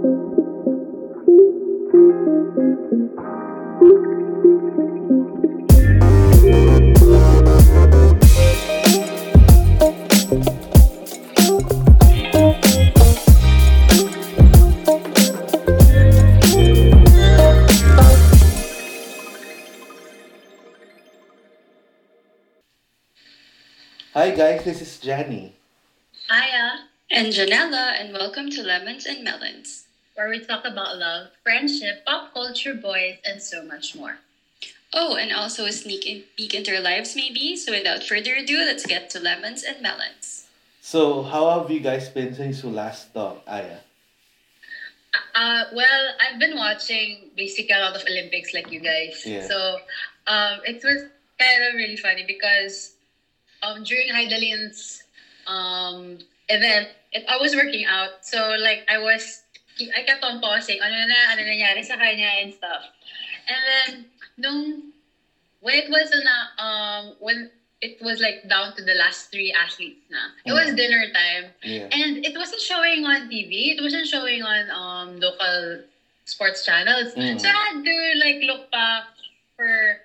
Hi guys, this is Jenny. Hiya, And Janella, and welcome to Lemons and Melons. Where we talk about love, friendship, pop culture, boys, and so much more. Oh, and also a sneak in- peek into our lives, maybe. So without further ado, let's get to Lemons and Melons. So, how have you guys been since we last talked, Aya? Uh, well, I've been watching basically a lot of Olympics like you guys. Yeah. So um, it was kind of really funny because um, during Hidilyn's um, event, it, I was working out. So like I was, I kept on pausing, ano na, ano nangyari sa kanya and stuff. And then, nung, when it was na, um, when it was like down to the last three athletes na, it was Mhm. dinner time. Yeah. And it wasn't showing on TV. It wasn't showing on um local sports channels. Mm. So I had to like look back for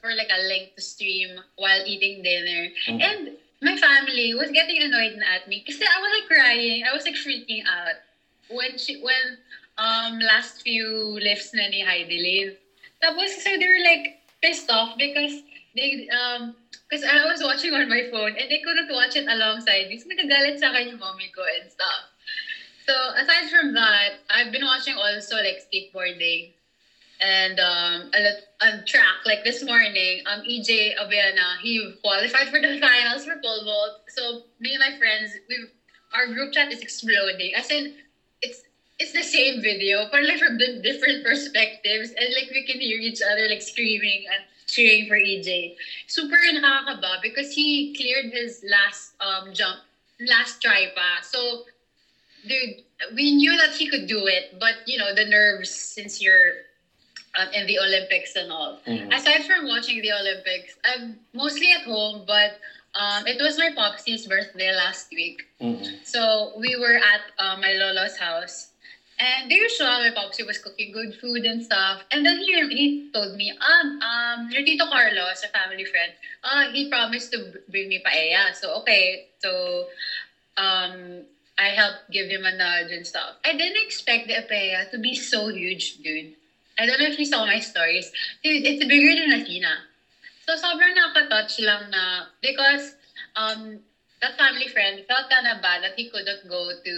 for like a link to stream while eating dinner. Mhm. And my family was getting annoyed at me because I was like crying. I was like freaking out when she when um last few lifts na ni Hidilyn. Tapos so they were like pissed off because they um because I was watching on my phone and they couldn't watch it alongside me. Nagagalit sa akin yung mommy ko and stuff. So aside from that, I've been watching also like skateboarding and um a lot on track. Like this morning, um EJ Obiena, he qualified for the finals for pole vault. So me and my friends, we our group chat is exploding. I in it's it's the same video, but like from the different perspectives, and like we can hear each other like screaming and cheering for EJ. Super nakakaba because he cleared his last um jump, last try pa. So, dude, we knew that he could do it, but you know the nerves since you're um, in the Olympics and all. Mhm. Aside from watching the Olympics, I'm mostly at home, but um, it was my popsy's birthday last week. Mhm. So we were at uh, my lola's house, and the usual, my popsy was cooking good food and stuff. And then he he told me, um, um, your tito Carlos, a family friend, uh, he promised to bring me paella. So okay, so um, I helped give him a nudge and stuff. I didn't expect the paella to be so huge, dude. I don't know if you saw my stories. Dude, it's bigger than Latina. So sobrang nakaka-touch lang na because um that family friend felt kind of bad that he couldn't go to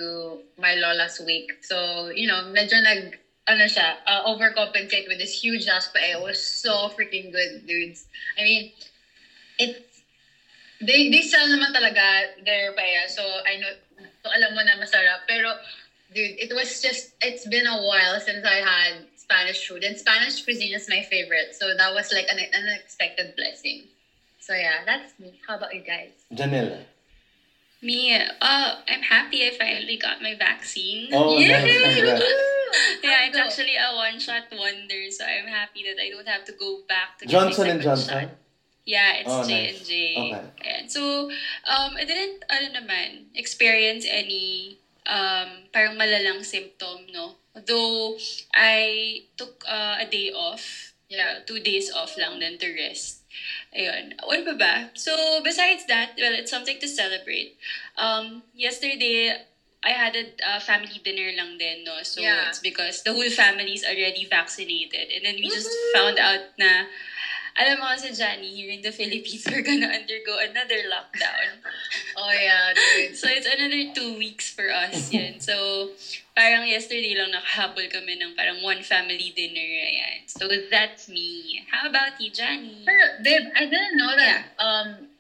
my lola's wake. So, you know, medyo nag, ano siya, uh, overcompensate with this huge ass pa. It was so freaking good, dudes. I mean, it's, they, they sell naman talaga their paella. So, I know, so alam mo na masarap. Pero, dude, it was just, it's been a while since I had Spanish food. And Spanish cuisine is my favorite. So, that was like an, an unexpected blessing. So, yeah, that's me. How about you guys? Janela. Me, uh, I'm happy I finally got my vaccine. Oh, Yeah! nice. Congrats. yeah, it's actually a one-shot wonder, so I'm happy that I don't have to go back to Johnson and Johnson? shot. Yeah, it's Oh, J and J. Okay. Ayan. So, um, I didn't, ano naman, experience any um, parang malalang symptom, no? Though, I took uh, a day off. Yeah, two days off lang then to rest. Ayun. Ano pa ba? So, besides that, well, it's something to celebrate. Um, yesterday, I had a uh, family dinner lang din, no? So, Yeah. it's because the whole family is already vaccinated. And then we just Woohoo! found out na alam mo kasi, Johnny, here in the Philippines, we're gonna undergo another lockdown. Oh, yeah, dude. So, it's another two weeks for us, yun. So, parang yesterday lang nakahabol kami ng parang one family dinner, ayan. So, that's me. How about you, Johnny? Pero, babe, I didn't know that um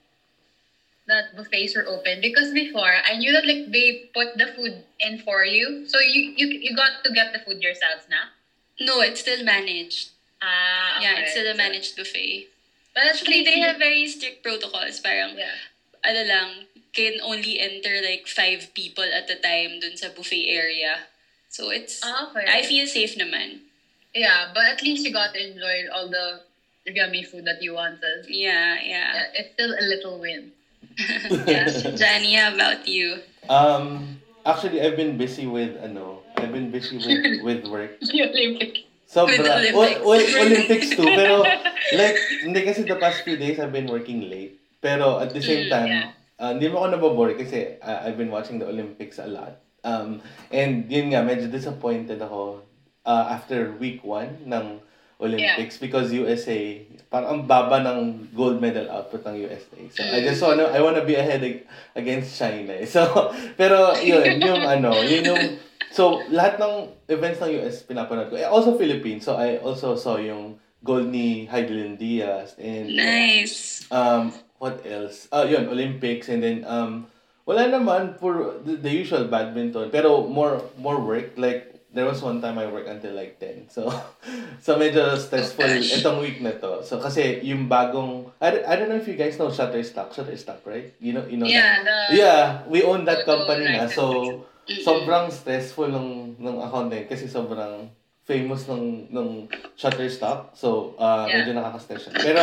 that buffets were open because before I knew that like they put the food in for you, so you you you got to get the food yourselves na. No, it's still managed. Ah, okay. Yeah, it's still a managed buffet. But Actually, they have very strict protocols. Parang, yeah. ano lang, can only enter like five people at a time dun sa buffet area. So, it's, Ah, okay. I feel safe naman. yeah, but at least you got to enjoy all the yummy food that you wanted. Yeah, yeah. Yeah, it's still a little win. yeah. Johnny, how about you? Um, actually, I've been busy with ano, I've been busy with, with work. The Olympics. Sobra. With Olympics. well, Olympics too. Pero, like, hindi kasi the past few days I've been working late. Pero at the same Mm, time, yeah. uh, hindi mo ako nababore kasi uh, I've been watching the Olympics a lot. Um, and yun nga, medyo disappointed ako uh, after week one ng Olympics because USA, parang ang baba ng gold medal output ng USA. So, I just wanna, I wanna be ahead ag- against China. eh. So, pero yun, yung ano, yun yung, so, lahat ng events ng US pinapanood ko. Eh, also Philippines. So, I also saw yung gold ni Heidelin Diaz and Nice. um, what else? Uh, yun, Olympics and then um, wala naman for the, the usual badminton pero more more work like there was one time I worked until like 10. So so medyo stressful Oh, gosh. itong week na to. So kasi yung bagong I, I don't know if you guys know Shutterstock, Shutterstock, right? You know you know that? Yeah, the... Yeah, we own that Photo company na. license. So Sobrang stressful ng ng account yun kasi sobrang famous ng ng Shutterstock. So, uh, Yeah. medyo nakaka-stress siya. Pero,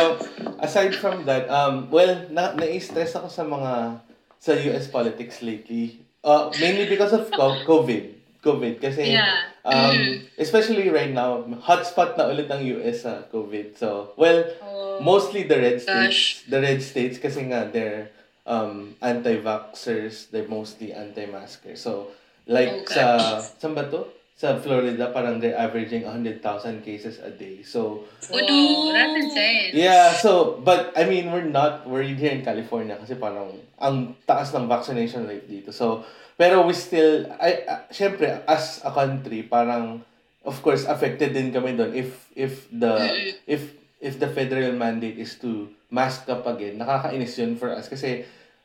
aside from that, um, well, na na-stress ako sa mga, sa US politics lately. Uh, mainly because of co- COVID. COVID. Kasi, Yeah. um, Mm. especially right now, hotspot na ulit ang US sa COVID. So, well, Oh. mostly the red states. Gosh. The red states kasi nga they're um, anti-vaxxers, they're mostly anti-maskers. So, like Oh, sa, saan ba to? Sa Florida, parang they're averaging 100,000 cases a day. So, Oh, no. that's insane. yeah, so, but I mean, we're not worried here in California kasi parang ang taas ng vaccination rate dito. So, pero we still, I, uh, syempre, as a country, parang, of course, affected din kami doon if, if the, if, if the federal mandate is to mask up again, nakakainis yun for us kasi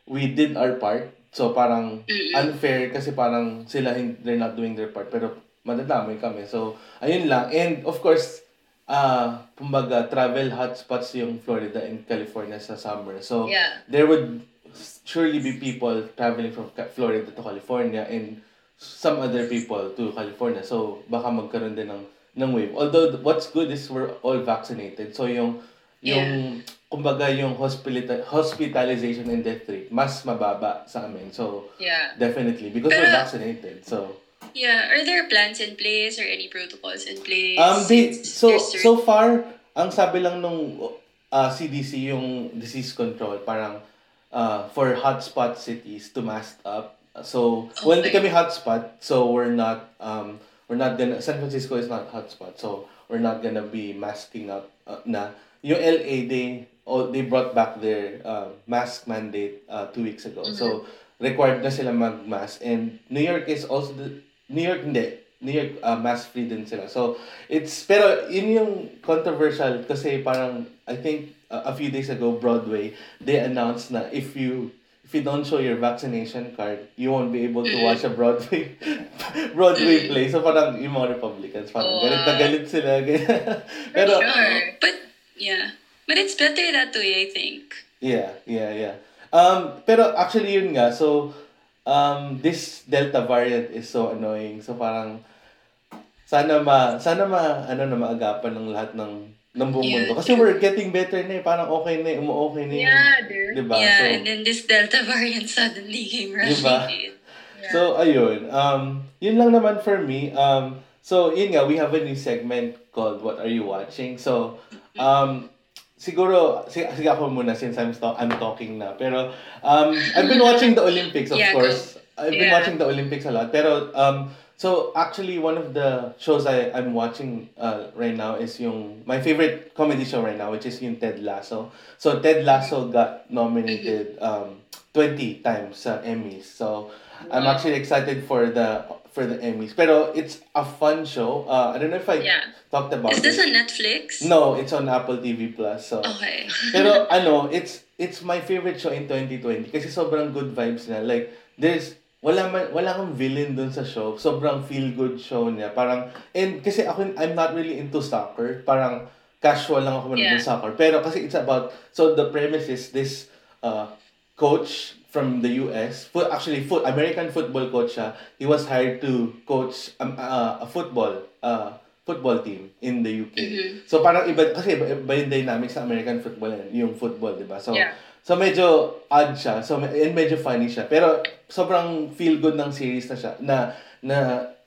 we did our part. So, parang unfair kasi parang sila, they're not doing their part. Pero, madadamay kami. So, ayun lang. And, of course, ah kumbaga, travel hotspots yung Florida and California sa summer. So, Yeah. there would surely be people traveling from Florida to California and some other people to California. So, baka magkaroon din ng, ng wave. Although, what's good is we're all vaccinated. So, yung, yung, kumbaga, yung hospital, hospitalization and death rate, mas mababa sa amin. So, Yeah. definitely. Because Pero- we're vaccinated. So, Yeah. Are there plans in place or any protocols in place? Um, they, so, so far, ang sabi lang nung uh, CDC, yung disease control, parang uh, for hotspot cities to mask up. So, well, hindi kami hotspot, so we're not, um, we're not gonna, San Francisco is not hotspot, so we're not gonna be masking up uh, na. Yung LA, they, oh, they brought back their uh, mask mandate uh, two weeks ago. So, required na sila mag-mask. And New York is also the, New York hindi. New York uh, mask free din sila. So it's pero yun yung controversial kasi parang I think uh, a few days ago Broadway they announced na if you if you don't show your vaccination card you won't be able to watch a Broadway Broadway play. So parang yung mga Republicans parang Oh, galit na galit sila. pero Sure. But yeah. But it's better that way, I think. Yeah, yeah, yeah. Um, pero actually yun nga, so, um, this Delta variant is so annoying. So parang, sana ma, sana ma, ano na maagapan ng lahat ng, ng buong Yeah, mundo. Kasi we're getting better na eh. Parang okay na eh, umu-okay na yung, Yeah, dude. diba? yeah, so, and then this Delta variant suddenly came rushing Diba? in. Yeah. So, ayun. Um, yun lang naman for me. Um, so, yun nga, we have a new segment called What Are You Watching? So, um, siguro, sige, sige ako muna since I'm, sto- I'm talking na. Pero, um, I've been watching the Olympics, of Yeah, course. I've been Yeah. watching the Olympics a lot. Pero, um, so, actually, one of the shows I, I'm watching uh, right now is yung, my favorite comedy show right now, which is yung Ted Lasso. So, Ted Lasso got nominated um, 20 times sa Emmys. So, I'm actually excited for the for the Emmys. Pero it's a fun show. Uh, I don't know if I Yeah. talked about Is this it. on Netflix? No, it's on Apple TV Plus. So, Okay. pero ano, it's it's my favorite show in 2020 kasi sobrang good vibes niya. Like there's wala man wala kang villain dun sa show. Sobrang feel good show niya. Parang and kasi ako I'm not really into soccer. Parang casual lang ako Yeah. ng soccer. Pero kasi it's about so the premise is this uh coach from the US, fo- actually foot American football coach siya. He was hired to coach um, uh, a football uh football team in the UK. Mhm. So parang iba kasi iba, iba yung dynamics sa American football and yung football, 'di ba? So Yeah. so medyo odd siya. So and medyo funny siya. Pero sobrang feel good ng series na siya na na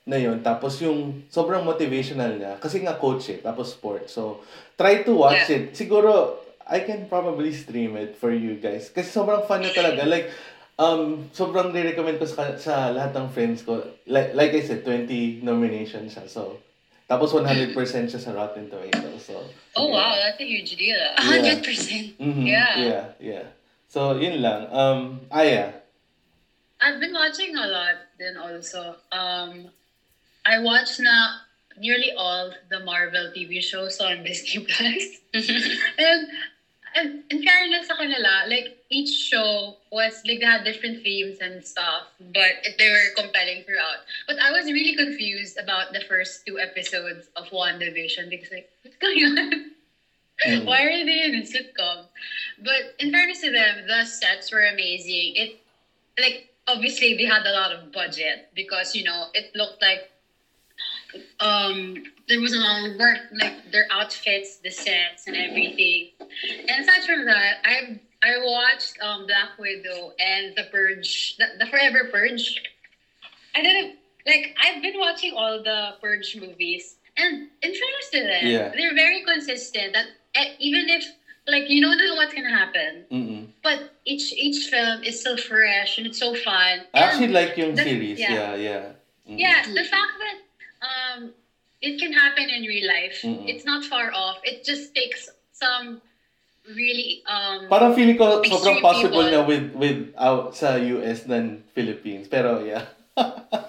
na yun. Tapos yung sobrang motivational niya. Kasi nga coach eh. Tapos sport. So, try to watch Yeah. it. Siguro, I can probably stream it for you guys. Kasi sobrang fun niya talaga. Like, um, sobrang re-recommend ko sa, sa lahat ng friends ko. Like, like I said, 20 nominations siya. So, tapos 100% siya sa Rotten Tomatoes. So, Oh, yeah. wow. That's a huge deal. A ah. hundred percent. Mhm, Yeah. Yeah, yeah. So, yun lang. Um, Aya. I've been watching a lot then also. Um, I watched na nearly all the Marvel TV shows on Disney Plus. and, and in fairness sa kanila, like each show was like they had different themes and stuff, but they were compelling throughout. But I was really confused about the first two episodes of One WandaVision because like, what's going on? Mm. Why are they in a sitcom? But in fairness to them, the sets were amazing. It like obviously they had a lot of budget because you know it looked like um there was a lot of work like their outfits, the sets and everything. And aside from that, I I watched um Black Widow and The Purge, the, the Forever Purge. I didn't like I've been watching all the Purge movies and in fairness to them, Yeah. they're very consistent that even if like you don't know what's gonna happen, Mm-mm. but each each film is so fresh and it's so fun. I actually And like yung the- series. yeah. Yeah, yeah. Mm-mm. yeah, the fact that it can happen in real life, Mm-mm. it's not far off. It just takes some really um Parang feeling ko sobrang possible people. na with with out sa US than Philippines. Pero yeah.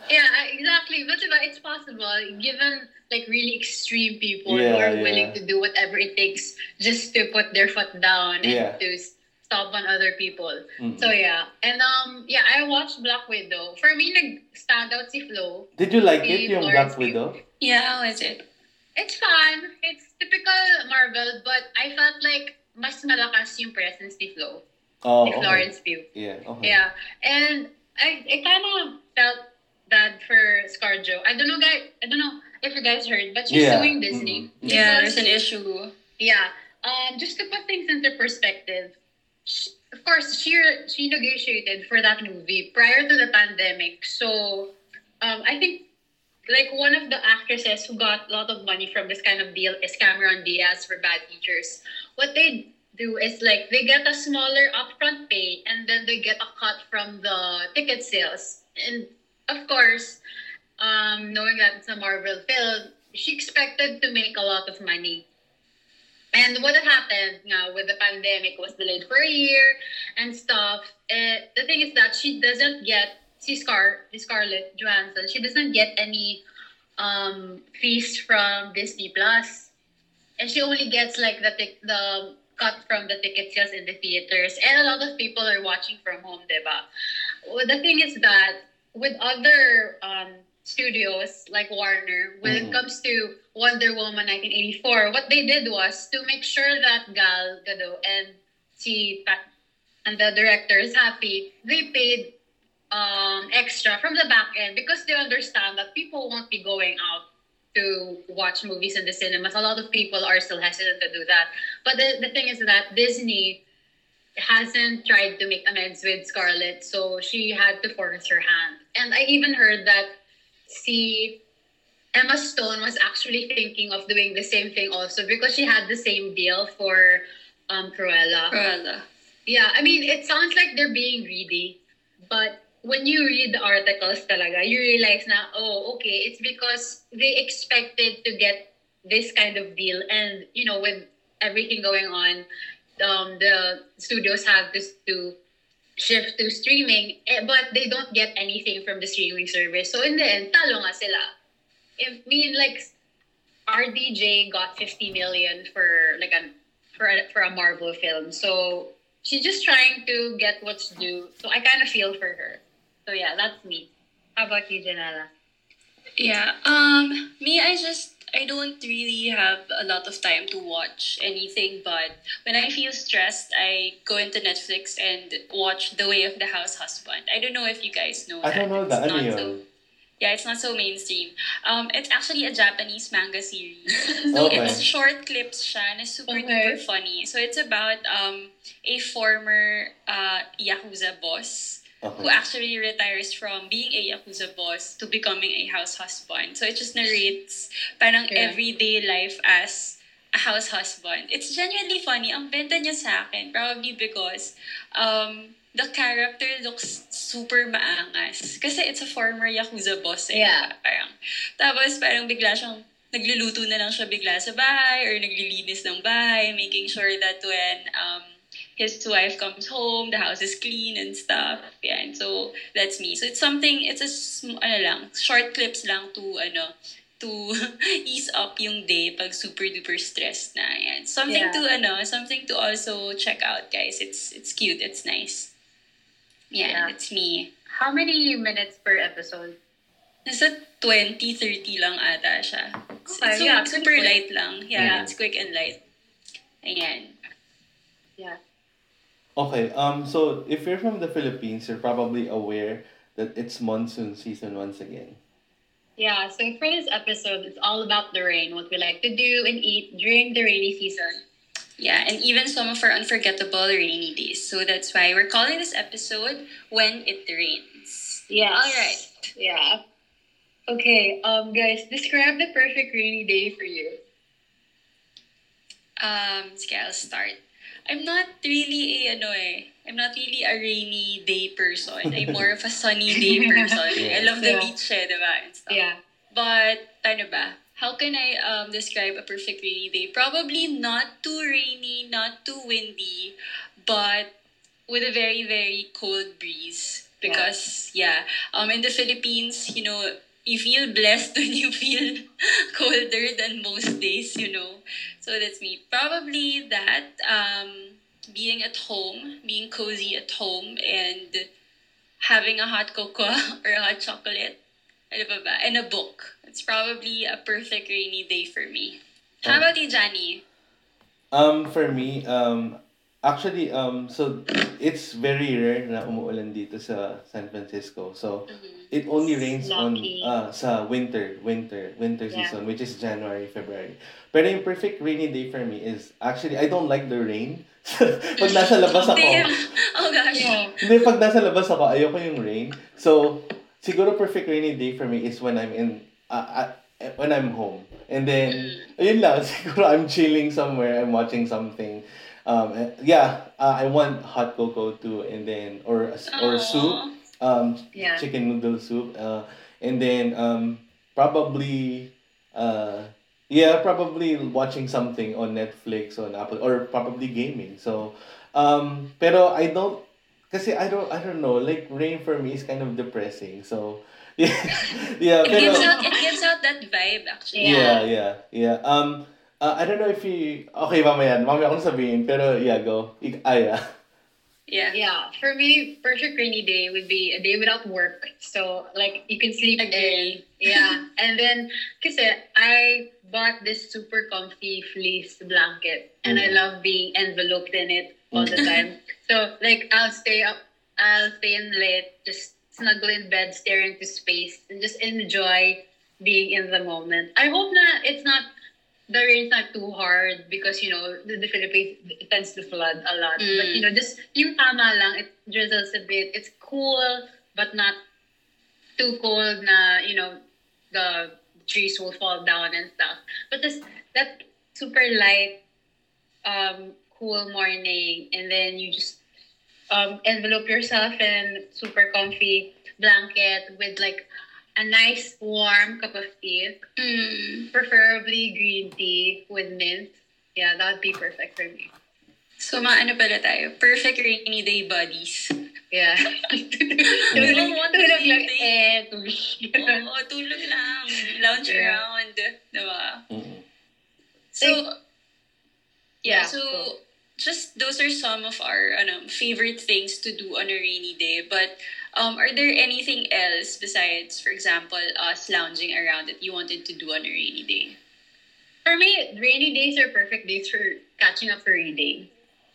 yeah exactly. But diba, it's possible given like really extreme people who Yeah, are yeah. willing to do whatever it takes just to put their foot down and Yeah. to s- stop on other people. Mm-mm. So yeah, and um yeah, I watched Black Widow. For me, nag stand out si Flo. Did you like it yung Florence Black Widow? yeah, how is it? It's fun. It's typical Marvel, but I felt like mas malakas yung presence ni Flo, Oh, ni okay. Florence Pugh. Yeah, okay. Yeah, and I I kind of felt bad for ScarJo. I don't know, guys. I don't know if you guys heard, but she's Yeah. suing Disney. Mhm. Yeah, there's an issue. Yeah. Um, just to put things into perspective, sh of course, she she negotiated for that movie prior to the pandemic. So, um, I think like one of the actresses who got a lot of money from this kind of deal is Cameron Diaz for Bad Teachers. What they do is like they get a smaller upfront pay and then they get a cut from the ticket sales. And of course, um, knowing that it's a Marvel film, she expected to make a lot of money. And what happened now with the pandemic was delayed for a year and stuff. Uh, the thing is that she doesn't get see Scar Scarlett Johansson. She doesn't get any um, fees from Disney Plus, and she only gets like the the cut from the ticket sales in the theaters. And a lot of people are watching from home, diba? Well, the thing is that with other um, studios like Warner, when Mhm. it comes to Wonder Woman 1984, what they did was to make sure that Gal Gadot and si Pat and the director is happy, they paid um, extra from the back end because they understand that people won't be going out to watch movies in the cinemas. A lot of people are still hesitant to do that. But the, the thing is that Disney hasn't tried to make amends with Scarlett, so she had to force her hand. And I even heard that see Emma Stone was actually thinking of doing the same thing also because she had the same deal for um, Cruella. Cruella. Yeah, I mean, it sounds like they're being greedy, but when you read the articles talaga, you realize na, oh, okay, it's because they expected to get this kind of deal. And, you know, with everything going on, um, the studios have this to shift to streaming, eh, but they don't get anything from the streaming service. So in the end, talo nga sila. If, I mean, like, RDJ got 50 million for, like, a, for a, for a Marvel film. So she's just trying to get what's due. So I kind of feel for her. So yeah, that's me. How about you, Janela? Yeah. Um, me, I just I don't really have a lot of time to watch anything, but when I feel stressed, I go into Netflix and watch The Way of the House Husband. I don't know if you guys know I that. don't know It's that. Ano not so yeah, it's not so mainstream. Um, it's actually a Japanese manga series. So Okay. it's short clips siya na super Okay. duper funny. So it's about um a former uh yakuza boss okay. who actually retires from being a Yakuza boss to becoming a house husband. So it just narrates parang yeah. everyday life as a house husband. It's genuinely funny. Ang benta niya sa akin, probably because um, the character looks super maangas. Kasi it's a former Yakuza boss. Eh, yeah. Parang, tapos parang bigla siyang nagluluto na lang siya bigla sa bahay or naglilinis ng bahay, making sure that when um, his wife comes home, the house is clean and stuff. Yeah, and so that's me. So it's something, it's a, ano lang, short clips lang to, ano, to ease up yung day pag super duper stressed na. Yan. Something yeah. to, ano, something to also check out, guys. It's, it's cute. It's nice. Yeah, yeah. it's me. How many minutes per episode? Nasa 20, 30 lang ata siya. It's, okay, it's yeah, super light lang. Yeah, yeah, it's quick and light. Ayan. Yeah. Okay, um, so if you're from the Philippines, you're probably aware that it's monsoon season once again. Yeah, so for this episode, it's all about the rain, what we like to do and eat during the rainy season. Yeah, and even some of our unforgettable rainy days. So that's why we're calling this episode When It Rains. Yeah. All right. Yeah. Okay, um, guys, describe the perfect rainy day for you. Um, okay, I'll start. I'm not really a ano eh. I'm not really a rainy day person. I'm more of a sunny day person. yeah. I love the yeah. beach eh, diba? And stuff. Yeah. But, ano ba? How can I um, describe a perfect rainy day? Probably not too rainy, not too windy, but with a very, very cold breeze. Because, yeah, yeah um, in the Philippines, you know, you feel blessed when you feel colder than most days, you know. So that's me. Probably that um, being at home, being cozy at home, and having a hot cocoa or a hot chocolate, and a book. It's probably a perfect rainy day for me. How um, about you, Johnny? Um, for me, um, Actually, um, so it's very rare na umuulan dito sa San Francisco. So mm-hmm. it only rains Lucky. on uh, sa winter, winter, winter yeah. season, which is January, February. Pero yung perfect rainy day for me is actually I don't like the rain. pag nasa labas ako. Oh gosh. Hindi pag nasa labas ako, ayoko yung rain. So siguro perfect rainy day for me is when I'm in uh, uh, when I'm home. And then mm. ayun lang, siguro I'm chilling somewhere, I'm watching something um, eh, yeah, uh, I want hot cocoa too, and then or or Aww. soup, um, yeah. chicken noodle soup, uh, and then um, probably, uh, yeah, probably watching something on Netflix on Apple or probably gaming. So, um, pero I don't, kasi I don't, I don't know. Like rain for me is kind of depressing. So. Yeah, yeah. It pero, gives out. It gives out that vibe, actually. Yeah, yeah, yeah. Um, Uh, I don't know if you... Okay, mamaya. Mamaya akong sabihin. Pero yeah, go. Ik Aya. Yeah. Yeah. For me, perfect rainy day would be a day without work. So, like, you can sleep a in. Yeah. and then, kasi I bought this super comfy fleece blanket. And mm. I love being enveloped in it all mm. the time. so, like, I'll stay up, I'll stay in late, just snuggle in bed, staring into space, and just enjoy being in the moment. I hope that it's not the rain's not too hard because you know the, the Philippines tends to flood a lot. Mm. But you know, just yung tama lang, it drizzles a bit. It's cool, but not too cold. Na you know, the trees will fall down and stuff. But this that super light, um, cool morning, and then you just um, envelope yourself in super comfy blanket with like a nice warm cup of tea. Mm. Preferably green tea with mint. Yeah, that would be perfect for me. So, maano pala tayo? Perfect rainy day buddies. Yeah. tulog mo, tulog lang. Eh, tulog. Oo, tulog lang. Lounge yeah. around. Diba? Mm-hmm. So, yeah, so, just those are some of our ano, favorite things to do on a rainy day. But um, are there anything else besides, for example, us lounging around that you wanted to do on a rainy day? For me, rainy days are perfect days for catching up for reading.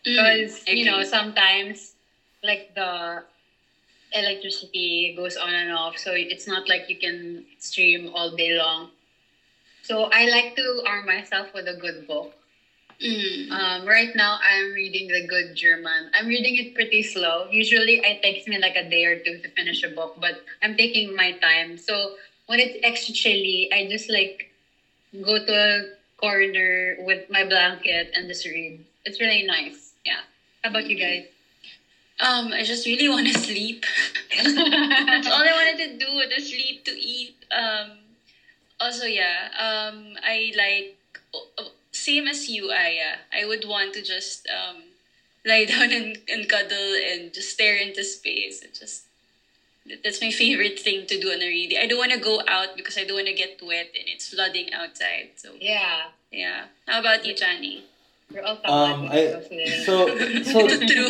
Because, mm, you know, sometimes like the electricity goes on and off. So it's not like you can stream all day long. So I like to arm myself with a good book Mm. Um, right now, I'm reading The Good German. I'm reading it pretty slow. Usually, it takes me like a day or two to finish a book, but I'm taking my time. So when it's extra chilly, I just like go to a corner with my blanket and just read. It's really nice. Yeah. How about you guys? Um, I just really want to sleep. That's all I wanted to do, to sleep, to eat. Um, also, yeah, um, I like same as you, Aya. I would want to just um, lie down and, and cuddle and just stare into space. It just that's my favorite thing to do on a reading. I don't want to go out because I don't want to get wet and it's flooding outside. So yeah, yeah. How about you, Johnny? Um, I so so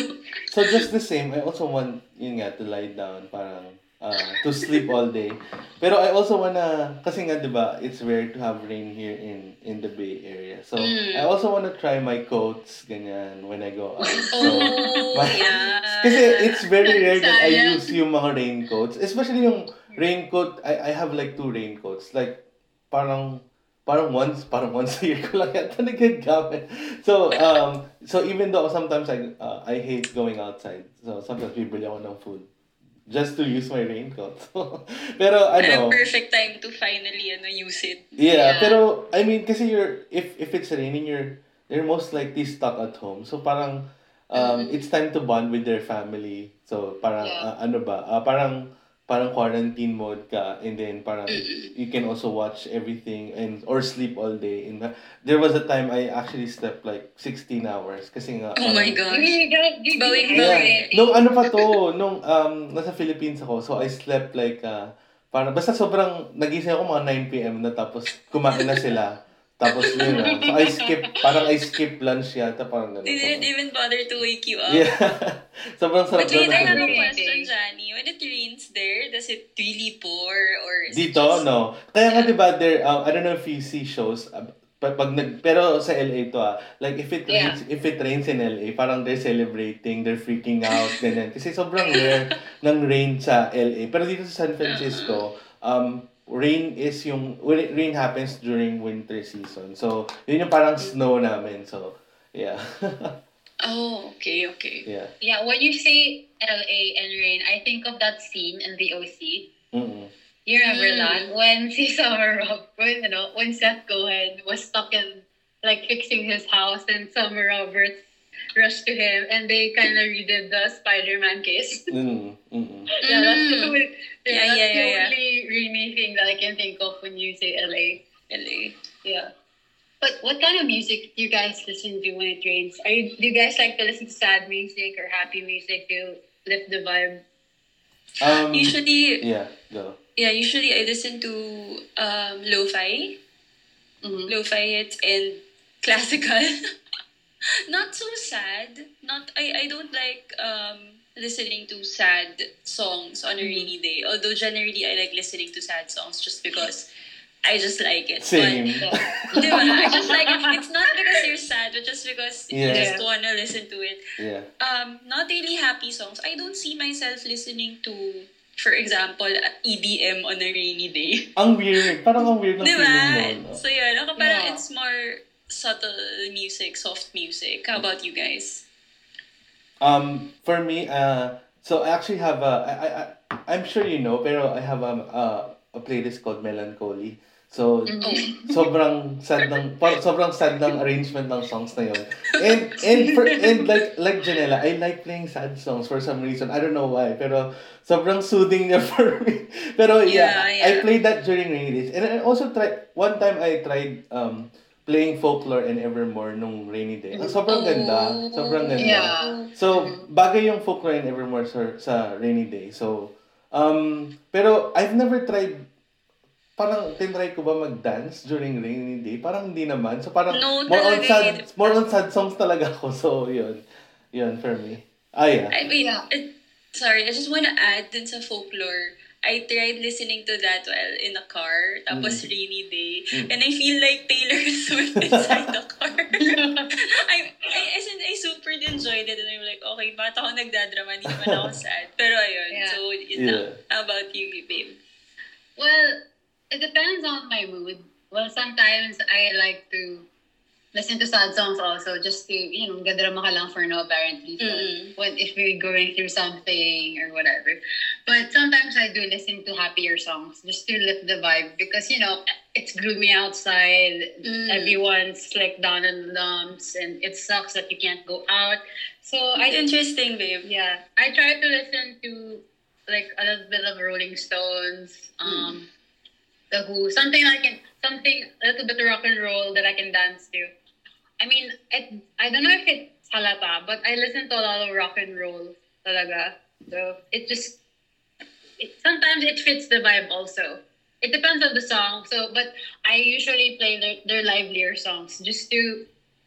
so just the same. I also want yun nga to lie down, parang uh, to sleep all day. Pero I also wanna, kasi nga, di ba, it's rare to have rain here in in the Bay Area. So, mm. I also wanna try my coats, ganyan, when I go out. So, oh, my, yeah. Kasi it's very rare that I use yung mga raincoats. Especially yung raincoat, I, I have like two raincoats. Like, parang, parang once, parang once a year ko lang yata nagagamit. So, um, so even though sometimes I, uh, I hate going outside, so sometimes bibili ako ng food just to use my raincoat. pero ano, a perfect time to finally ano use it. Yeah, yeah, pero I mean kasi you're if if it's raining you're you're most likely stuck at home. So parang um mm-hmm. it's time to bond with their family. So parang yeah. uh, ano ba? Uh, parang parang quarantine mode ka and then parang you can also watch everything and or sleep all day in the, there was a time I actually slept like 16 hours kasi nga Oh um, my gosh. Bawing yeah. Nung ano pa to, nung um nasa Philippines ako, so I slept like uh, parang basta sobrang nagising ako mga 9 PM na tapos kumain na sila. Tapos yun na. So I skip, parang I skip lunch yata, parang gano'n. They didn't even bother to wake you up. Yeah. Sobrang sarap But wait, I have a question, Johnny. When it rains there, does it really pour or Dito, just... no. Kaya nga, di ba, there, uh, I don't know if you see shows, uh, pag, pag nag, pero sa LA to ah, like if it rains, yeah. if it rains in LA, parang they're celebrating, they're freaking out, ganyan. Kasi sobrang rare ng rain sa LA. Pero dito sa San Francisco, um, rain is yung rain happens during winter season. So, yun yung parang snow namin. So, yeah. oh, okay, okay. Yeah. Yeah, when you say LA and rain, I think of that scene in the OC. Mm-hmm. You remember mm. that when si Summer Rob, when you know, when Seth Cohen was stuck in like fixing his house and Summer Roberts rushed to him and they kind of redid the Spider-Man case. mm, mm-hmm. yeah, that's the only, yeah, yeah, that's yeah, the yeah, only rainy thing that I can think of when you say LA. LA. Yeah. But what kind of music do you guys listen to when it rains? Are you do you guys like to listen to sad music or happy music to lift the vibe? Um, usually. Yeah. Go. Yeah. Usually, I listen to um, lo-fi, mm-hmm. lo-fi hits and classical. not so sad. Not I I don't like um listening to sad songs on a mm-hmm. rainy day. Although generally I like listening to sad songs just because I just like it. Same. But, I just like it. It's not because you're sad, but just because yeah. you just wanna listen to it. Yeah. Um, not really happy songs. I don't see myself listening to for example, EDM on a rainy day. Ang weird. Parang ang weird ng diba? feeling mo. No? So yun, ako parang yeah. it's more subtle music, soft music. How about you guys? Um, for me, uh, so I actually have a, I, I, I'm sure you know, pero I have a, a, a playlist called Melancholy. So, mm-hmm. sobrang sad ng, sobrang sad ng arrangement ng songs na yun. And, and, for, and like, like Janela, I like playing sad songs for some reason. I don't know why, pero sobrang soothing niya for me. Pero yeah, yeah, yeah. I played that during rainy days. And I also tried, one time I tried, um, playing folklore and evermore nung rainy day. Ang sobrang ganda. Sobrang ganda. Yeah. So, bagay yung folklore and evermore sa, sa rainy day. So, um, pero I've never tried parang tinry ko ba mag-dance during rainy day? Parang hindi naman. So parang no, more on sad more on sad songs talaga ako. So yun. Yun for me. Ah, yeah. I mean, yeah. It, sorry, I just want to add dun sa folklore I tried listening to that while in a car, tapos mm. rainy day, mm. and I feel like Taylor Swift inside the car. I, I, as in, I super enjoyed it, and I'm like, okay, bakit ako nagdadrama, hindi naman ako sad. Pero ayun, yeah. so yun yeah. na. How about you, babe? Well, it depends on my mood. Well, sometimes I like to listen to sad songs also just to, you know, gadrama ka lang for no apparent reason. When, if you're going through something or whatever. But sometimes I do listen to happier songs just to lift the vibe because, you know, it's gloomy outside. Mm. Everyone's like down in the dumps and it sucks that you can't go out. So I Interesting, babe. yeah, I try to listen to like a little bit of Rolling Stones, um, The Who, something I can, something a little bit of rock and roll that I can dance to. I mean, it, I don't know if it's halata, but I listen to a lot of rock and roll talaga. So it just, it, sometimes it fits the vibe also. It depends on the song. So, but I usually play their, their livelier songs just to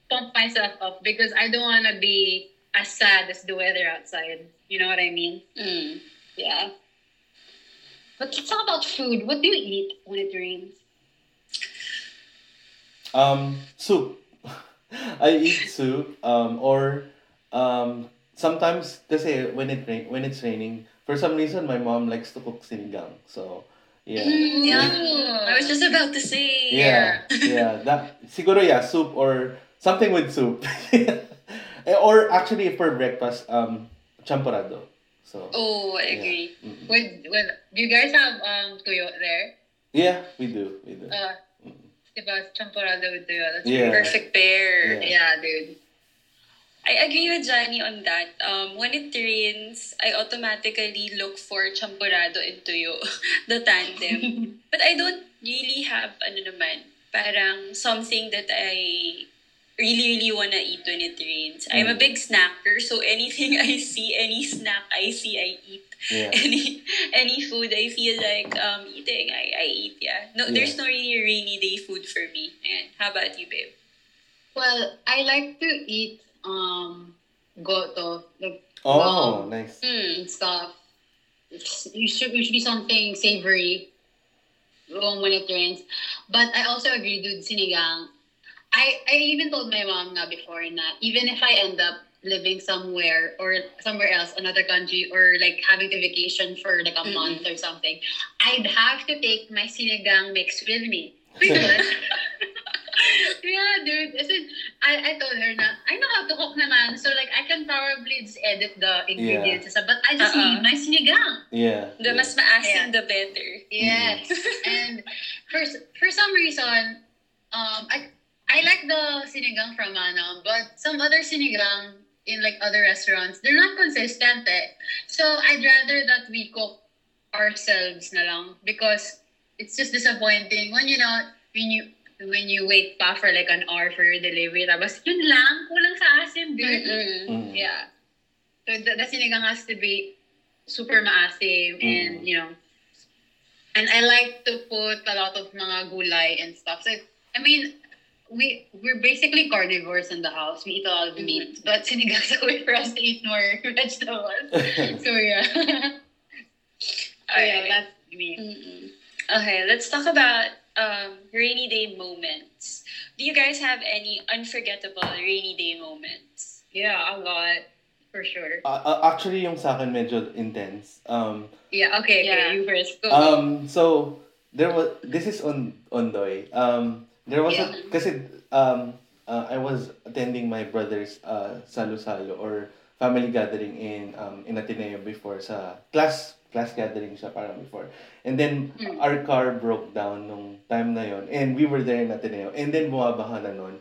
pump myself up because I don't want to be as sad as the weather outside. You know what I mean? Mm. Yeah. But it's all about food. What do you eat when it rains? Um, soup. I eat soup. Um, or um, sometimes kasi when it rain, when it's raining, for some reason my mom likes to cook sinigang. So yeah. Yeah. I was just about to say. Yeah, yeah. That siguro yeah, soup or something with soup. Eh, or actually for breakfast, um, champorado. So Oh, I yeah. agree. Mm. With, with, do you guys have um tuyo there? Yeah, we do, we do. Uh, diba, champorado with tuyo. That's Yeah. Perfect pair. Yeah. Yeah, dude. I agree with Johnny on that. Um, when it rains, I automatically look for champurrado and tuyo, the tandem. but I don't really have, ano naman, parang something that I really, really wanna eat when it rains. I'm a Mm. big snacker, so anything I see, any snack I see, I eat. Yeah. Any any food I feel like um eating, I, I eat, yeah. No, there's no really rainy day food for me. And how about you, babe? Well, I like to eat um goto, like Oh, um, nice. Mm. and stuff. It's usually, usually something savory um, when it rains. But I also agree, dude, sinigang. I, I even told my mom na before na even if I end up living somewhere or somewhere else, another country, or like having to vacation for like a Mm-mm. month or something, I'd have to take my sinigang mix with me. Yeah, dude. As in, I, I told her na, I know how to cook naman. So like, I can probably just edit the ingredients. and stuff, But I just Uh-uh. need my sinigang. Yeah. The yeah. mas maasim, Yeah. the better. Yes. and for, for some reason, um, I, I like the sinigang from Manam, but some other sinigang in like other restaurants, they're not consistent eh. So I'd rather that we cook ourselves na lang because it's just disappointing when you know when you when you wait pa for like an hour for your delivery tapos yun lang kulang sa asim Mm-mm. Mm. yeah so the, the sinigang has to be super maasim and Mm. you know and I like to put a lot of mga gulay and stuff so I mean we we're basically carnivores in the house we eat a lot of meat but sinigang's a way for us to eat more vegetables so yeah so yeah that's me Mm-mm. Okay, let's talk about um, rainy day moments. Do you guys have any unforgettable rainy day moments? yeah a lot for sure Uh, uh, actually, yung sa akin medyo intense. Um, yeah okay Yeah. okay you first go um, so, there was, this is on on Ondoy. Um, there was a, kasi, um, uh, I was attending my brother's uh, salo-salo or family gathering in um, in Ateneo before sa class class gathering siya parang before. And then, Mm. our car broke down nung time na yon and we were there in Ateneo and then bumabaha na nun.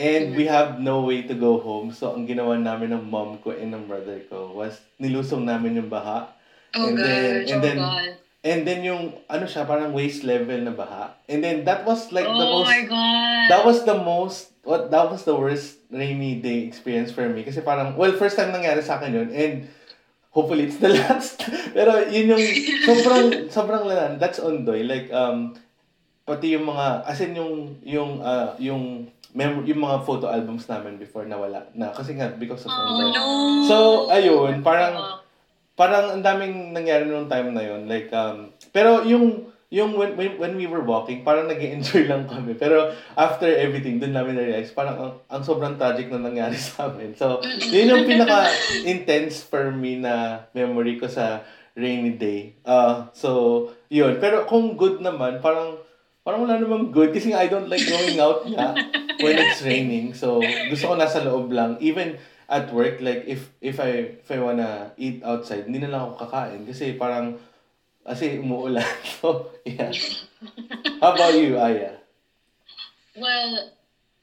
And we have no way to go home. So, ang ginawa namin ng mom ko and ng brother ko was nilusong namin yung baha. oh and then, gosh and oh then, god and then yung, ano siya, parang waist level na baha. And then, that was like the oh most, my god that was the most, what, that was the worst rainy day experience for me. Kasi parang, well, first time nangyari sa akin yun. And, hopefully it's the last. Pero, yun yung, sobrang, sobrang lalan. That's Ondoy. Like, um, pati yung mga, as in yung, yung, uh, yung, mem- yung mga photo albums namin before nawala na. Kasi nga, because of Ondoy. no! So, ayun, parang. Parang ang daming nangyari nung time na yun. Like, um, pero yung, yung when, when, when we were walking, parang nag enjoy lang kami. Pero after everything, dun namin na-realize, parang ang, ang sobrang tragic na nangyari sa amin. So, yun yung pinaka-intense for me na memory ko sa rainy day. Uh, so, yun. Pero kung good naman, parang parang wala namang good kasi I don't like going out nga when it's raining. So, gusto ko nasa loob lang. Even at work, like, if if I if I wanna eat outside, hindi na lang ako kakain kasi parang kasi umuulan. So, yeah. How about you, Aya? Well,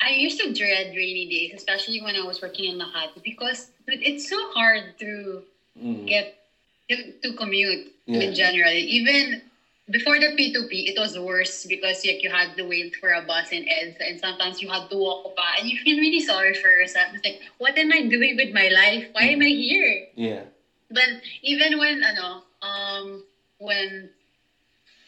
I used to dread rainy days, especially when I was working in Makati, because it's so hard to mm. get to, to commute yeah. in general. Even before the P2P, it was worse because like you had to wait for a bus in EDSA and sometimes you had to walk pa and you feel really sorry for yourself. It's like, what am I doing with my life? Why am I here? Yeah. But even when ano, um when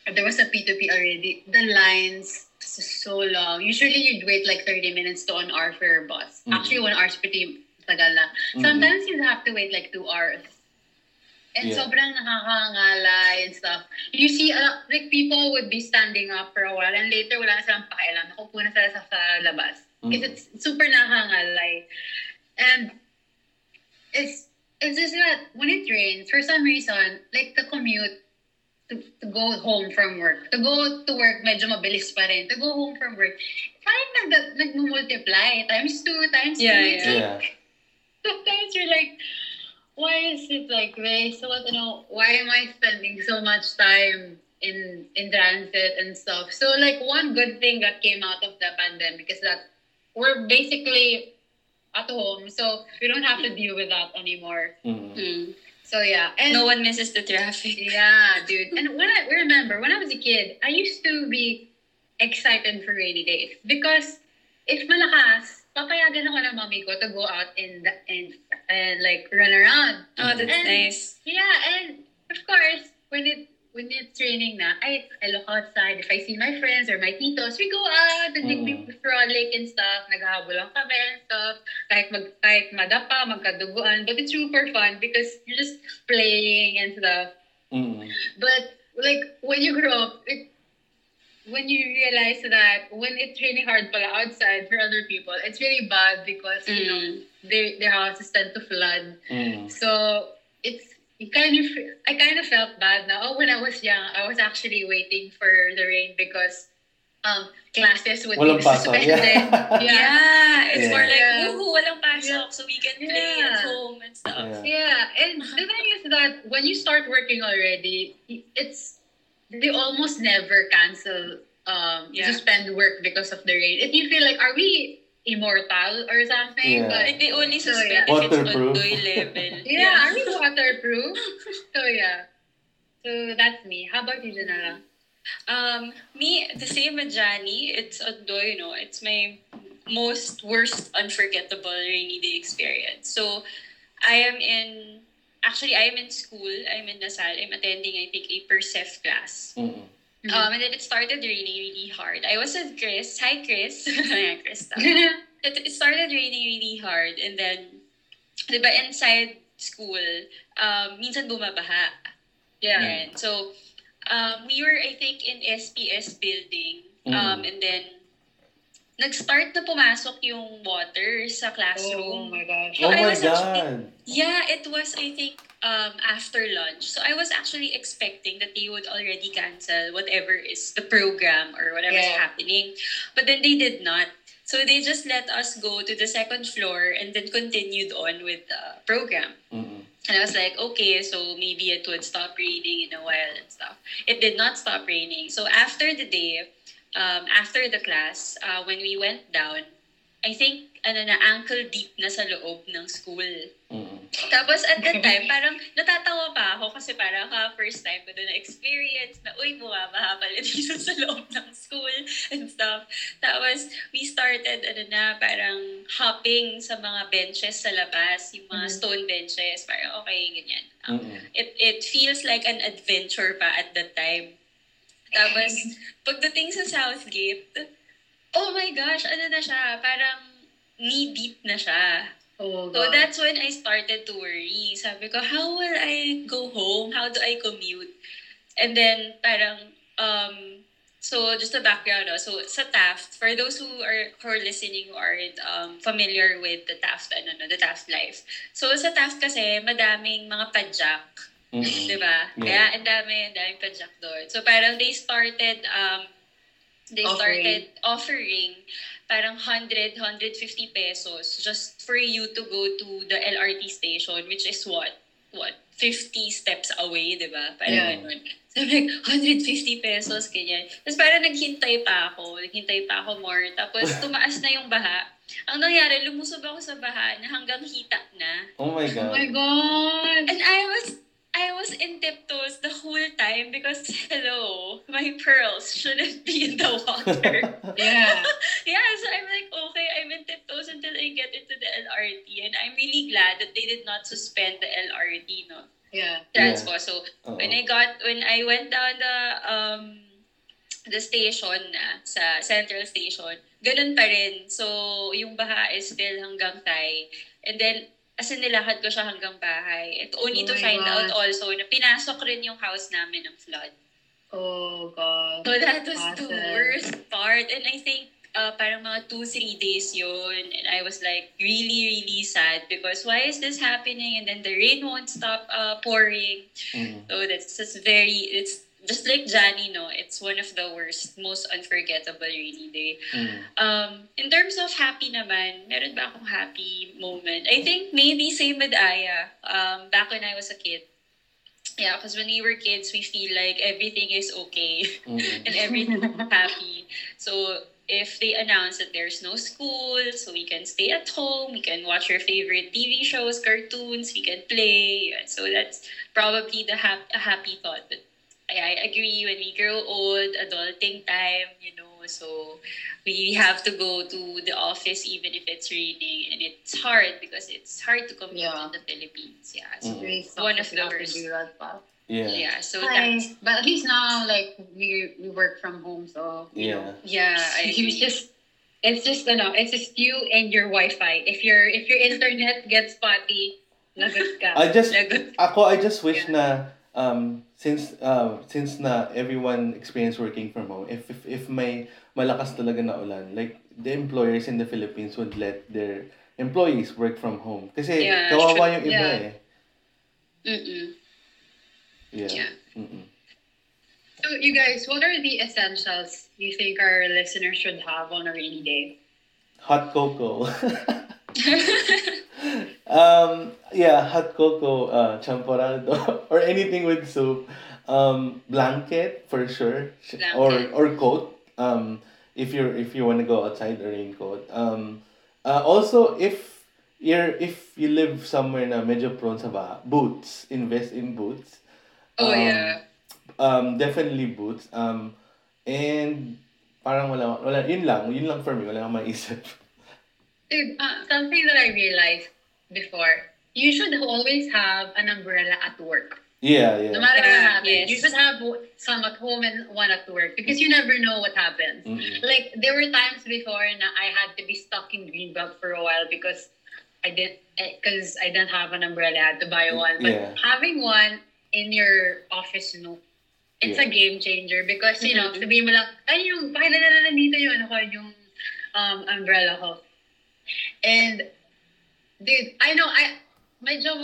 there was a P2P already, the lines so long. Usually you'd wait like 30 minutes to an hour for your bus. Mm-hmm. Actually, one hour is pretty tagal na. Mm-hmm. Sometimes you have to wait like two hours and yeah. sobrang nakakangalay and stuff. You see, uh, like, people would be standing up for a while and later wala na silang pakialam. Nakupo na sila sa, sa labas. Because mm. it's super nakakangalay. And it's, it's just that when it rains, for some reason, like, the commute to, to go home from work, to go to work, medyo mabilis pa rin. To go home from work, parang nag, nag-multiply. Times two, times yeah, three. Yeah. Like, sometimes you're like, why is it like this? So you know, why am I spending so much time in in transit and stuff? So like one good thing that came out of the pandemic is that we're basically at home, so we don't have to deal with that anymore. Mm-hmm. Mm. So yeah, and no one misses the traffic. Yeah, dude. And when I remember when I was a kid, I used to be excited for rainy days because if malakas, papayagan ako ng mommy ko to go out and and and like run around. Oh, that's and, nice. Yeah, and of course, when it when it's raining na, I, I look outside. If I see my friends or my titos, we go out and mm. we frolic and stuff. Naghahabol lang kami and stuff. Kahit, mag, kahit madapa, magkaduguan. But it's super fun because you're just playing and stuff. Mm. But like when you grow up, it, when you realize that when it's raining hard pala outside for other people, it's really bad because mm. you know their their houses tend to flood. Mm. So it's you kind of I kind of felt bad now. Oh, when I was young, I was actually waiting for the rain because um classes would walang be suspended. Yeah. yeah. yeah. It's yeah. more like, yeah. ooh, walang pasok, yeah. so we can play at home and stuff. Yeah. And the thing is that when you start working already, it's they almost never cancel um yeah. suspend work because of the rain. If you feel like are we immortal or something? Yeah. But like they only suspend so, yeah. if it's on level. yeah, yeah, are we waterproof? so yeah. So that's me. How about you, Janela? Um, me, the same with Johnny. It's although you know, it's my most worst unforgettable rainy day experience. So, I am in actually I am in school. I'm in De La Salle. I'm attending I think a Persef class. Mm-hmm. Mm-hmm. Um, and then it started raining really hard. I was with Chris. Hi, Chris. Hi, Krista. it, it started raining really hard. And then, di ba, inside school, um, minsan bumabaha. Yeah. And so, um, we were, I think, in SPS building. Um, mm-hmm. And then, nag-start na pumasok yung water sa classroom. Oh my gosh. So oh my God. Actually, yeah, it was, I think, um, after lunch. So I was actually expecting that they would already cancel whatever is the program or whatever is yeah. happening. But then they did not. So they just let us go to the second floor and then continued on with the program. Mm-hmm. And I was like, okay, so maybe it would stop raining in a while and stuff. It did not stop raining. So after the day, um, after the class, uh, when we went down, I think, ano na, ankle deep na sa loob ng school. Mm-hmm. Tapos at that time, parang natatawa pa ako kasi parang ha, first time ko doon na-experience na, uy, bumabaha pala dito sa loob ng school and stuff. Tapos, we started, ano na, parang hopping sa mga benches sa labas, yung mga mm-hmm. stone benches, parang okay, ganyan. Um, mm-hmm. it, it feels like an adventure pa at that time. Tapos, pagdating sa Southgate, oh my gosh, ano na siya, parang knee-deep na siya. Oh, so that's when I started to worry. Sabi ko, how will I go home? How do I commute? And then, parang, um, so just a background, no? so sa Taft, for those who are who are listening who aren't um, familiar with the Taft, ano, no, the Taft life. So sa Taft kasi, madaming mga padjak Mm-hmm. Diba? Yeah. Kaya ang dami, ang daming padjak doon. So parang they started um, they Offering. started offering parang 100, 150 pesos just for you to go to the LRT station, which is what? What? 50 steps away, di ba? Parang Yeah. ganun. So, like, 150 pesos, ganyan. Tapos parang naghintay pa ako. Naghintay pa ako more. Tapos tumaas na yung baha. Ang nangyari, lumusob ako sa baha na hanggang hita na. Oh my Oh god. my God! And I was I was in tiptoes the whole time because hello, my pearls shouldn't be in the water. Yeah. yeah, so I'm like, okay, I'm in tiptoes until I get into the LRT. And I'm really glad that they did not suspend the LRT, no? Yeah. Transpo. So Oo. when I got when I went down the um the station na sa Central Station, ganun pa rin. So yung baha is still hanggang thigh. And then as in nilakad ko siya hanggang bahay. And only Oh to find God. out also na pinasok rin yung house namin ng flood. Oh God. So that was the Hassle. worst part. And I think uh, parang mga two, three days yun. And I was like really, really sad because why is this happening? And then the rain won't stop uh, pouring. Mm. So that's just very, it's just like Johnny, no? It's one of the worst, most unforgettable rainy day. Mm. Um, in terms of happy naman, meron ba akong happy moment? I think maybe same with Aya, um, back when I was a kid. Yeah, because when we were kids, we feel like everything is okay Mm. and everything's happy. So if they announce that there's no school, so we can stay at home, we can watch our favorite TV shows, cartoons, we can play. So that's probably the hap- a happy thought. But I, I agree, when we grow old, adulting time, you know, so we have to go to the office even if it's raining. And it's hard because it's hard to commute Yeah. in the Philippines. Yeah, so Mm. Really sucks One if of the worst. do that pa. Yeah. yeah, so Hi. that's, But at least now, like we we work from home, so you know, Yeah. yeah, I you just it's just you know, it's just you and your Wi-Fi. If your if your internet gets spotty, lagot ka. I just Lagot. ako I just wish Yeah. na um since uh, since na everyone experience working from home if if if may malakas talaga na ulan like the employers in the Philippines would let their employees work from home kasi Yeah, kawawa yung iba Yeah. eh Mm-mm. yeah, Yeah. Mm-mm. So you guys, what are the essentials you think our listeners should have on a rainy day? hot cocoa um yeah hot cocoa uh champorado or anything with soup. Um blanket for sure. Or Blanket. or coat. Um if you're if you want to go outside a raincoat um uh, also if you're if you live somewhere na medyo prone sa baha boots. Invest in boots. Oh, Um, yeah. um definitely boots. Um and parang wala wala yun lang. Yun lang for me. Wala akong maisip uh, something that I realized before, you should always have an umbrella at work. yeah yeah No matter what Yeah, happens, yes. you should have some at home and one at work because you never know what happens. Mm-mm. Like there were times before na I had to be stuck in Greenbelt for a while because I did because I didn't have an umbrella. I had to buy one. But Yeah. having one in your office, you know, it's a Yeah. game changer because you know, Mhm. sabihin mo lang, ay yung pakita na lang dito yung ano ko, yung um, umbrella ko. And dude, I know I medyo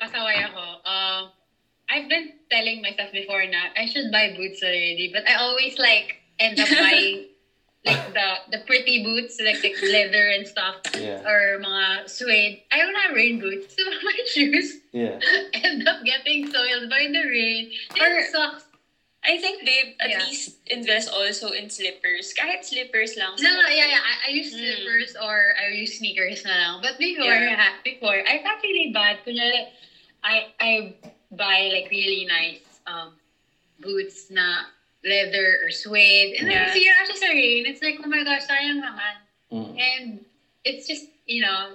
pasaway ako. Um I've been telling myself before na I should buy boots already, but I always like end up buying like the the pretty boots, like the leather and stuff, yeah or mga suede. I don't have rain boots, so my shoes yeah end up getting soiled by the rain. It Or- sucks. I think, they at Yeah. least invest also in slippers. Kahit slippers lang. No, no, yeah, yeah. I, I use Mm. slippers or I use sneakers na lang. But before, Yeah. yeah. before, I thought really bad. Kunyari, I, I buy like really nice um, boots na leather or suede. And then Yeah. sira siya sa rain. It's like, oh my gosh, sayang naman. Mm. And it's just, you know,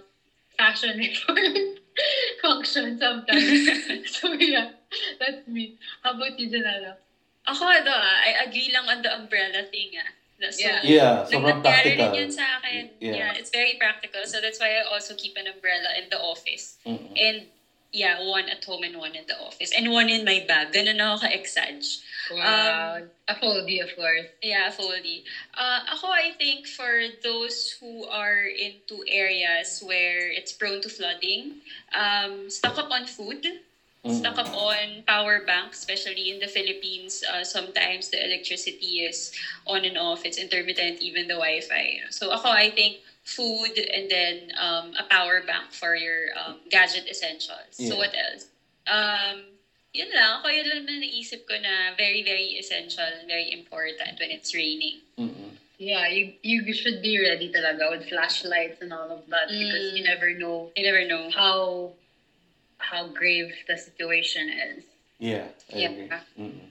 fashion before function sometimes. so yeah, that's me. How about you, Janela? Ako, ano ah, I agree lang on the umbrella thing ah. So, Yeah. yeah Like, sobrang nangyari practical rin yun sa akin. Yeah. Yeah. it's very practical. So that's why I also keep an umbrella in the office. Mm-mm. And yeah, one at home and one in the office. And one in my bag. Ganun ako ka-exage. Wow. a foldy, of course. Yeah, fully. Uh, ako, I think for those who are into areas where it's prone to flooding, um, stock up on food. Stuck up on power bank, especially in the Philippines. Uh, sometimes the electricity is on and off. It's intermittent, even the Wi-Fi. So ako, I think food and then um, a power bank for your um, gadget essentials. Yeah. So what else? Um, yun lang. Ako yun lang na naisip ko na very, very essential, very important when it's raining. Mm-mm. Yeah, you you should be ready talaga with flashlights and all of that because Mm. you never know You never know. how how grave the situation is. Yeah, I Yeah. agree. Mm-mm.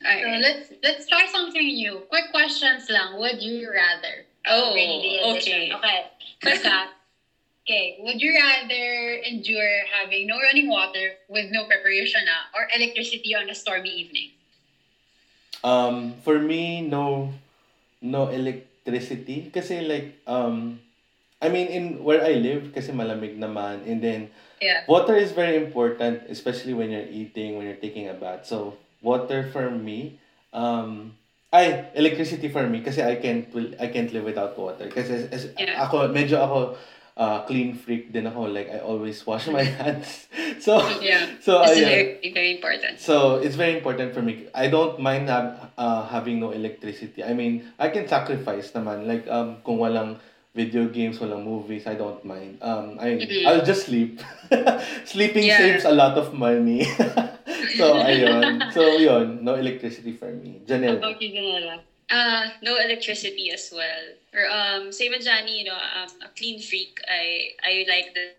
So let's let's try something new. Quick questions lang. Would you rather? Oh, Rainy day edition. okay. Okay. First up. Okay. Would you rather endure having no running water with no preparation ah, or electricity on a stormy evening? Um, for me, no, no electricity. Kasi like, um, I mean, in where I live, kasi malamig naman. And then, Yeah. water is very important, especially when you're eating, when you're taking a bath. So, water for me, um, ay, electricity for me, kasi I can't, I can't live without water. Kasi as, Yeah. ako, medyo ako, uh, clean freak din ako. Like, I always wash my hands. So, Yeah. so, ayun. very, very important. So it's very important for me. I don't mind have, uh, having no electricity. I mean, I can sacrifice naman. Like um kung walang video games, walang movies, I don't mind. Um I Mhm. I'll just sleep. Sleeping Yeah. saves a lot of money. so ayun. So yun, no electricity for me. Janelle. about you, Janela? Uh, no electricity as well. Or um, same with Johnny, you know, um, a clean freak. I I like the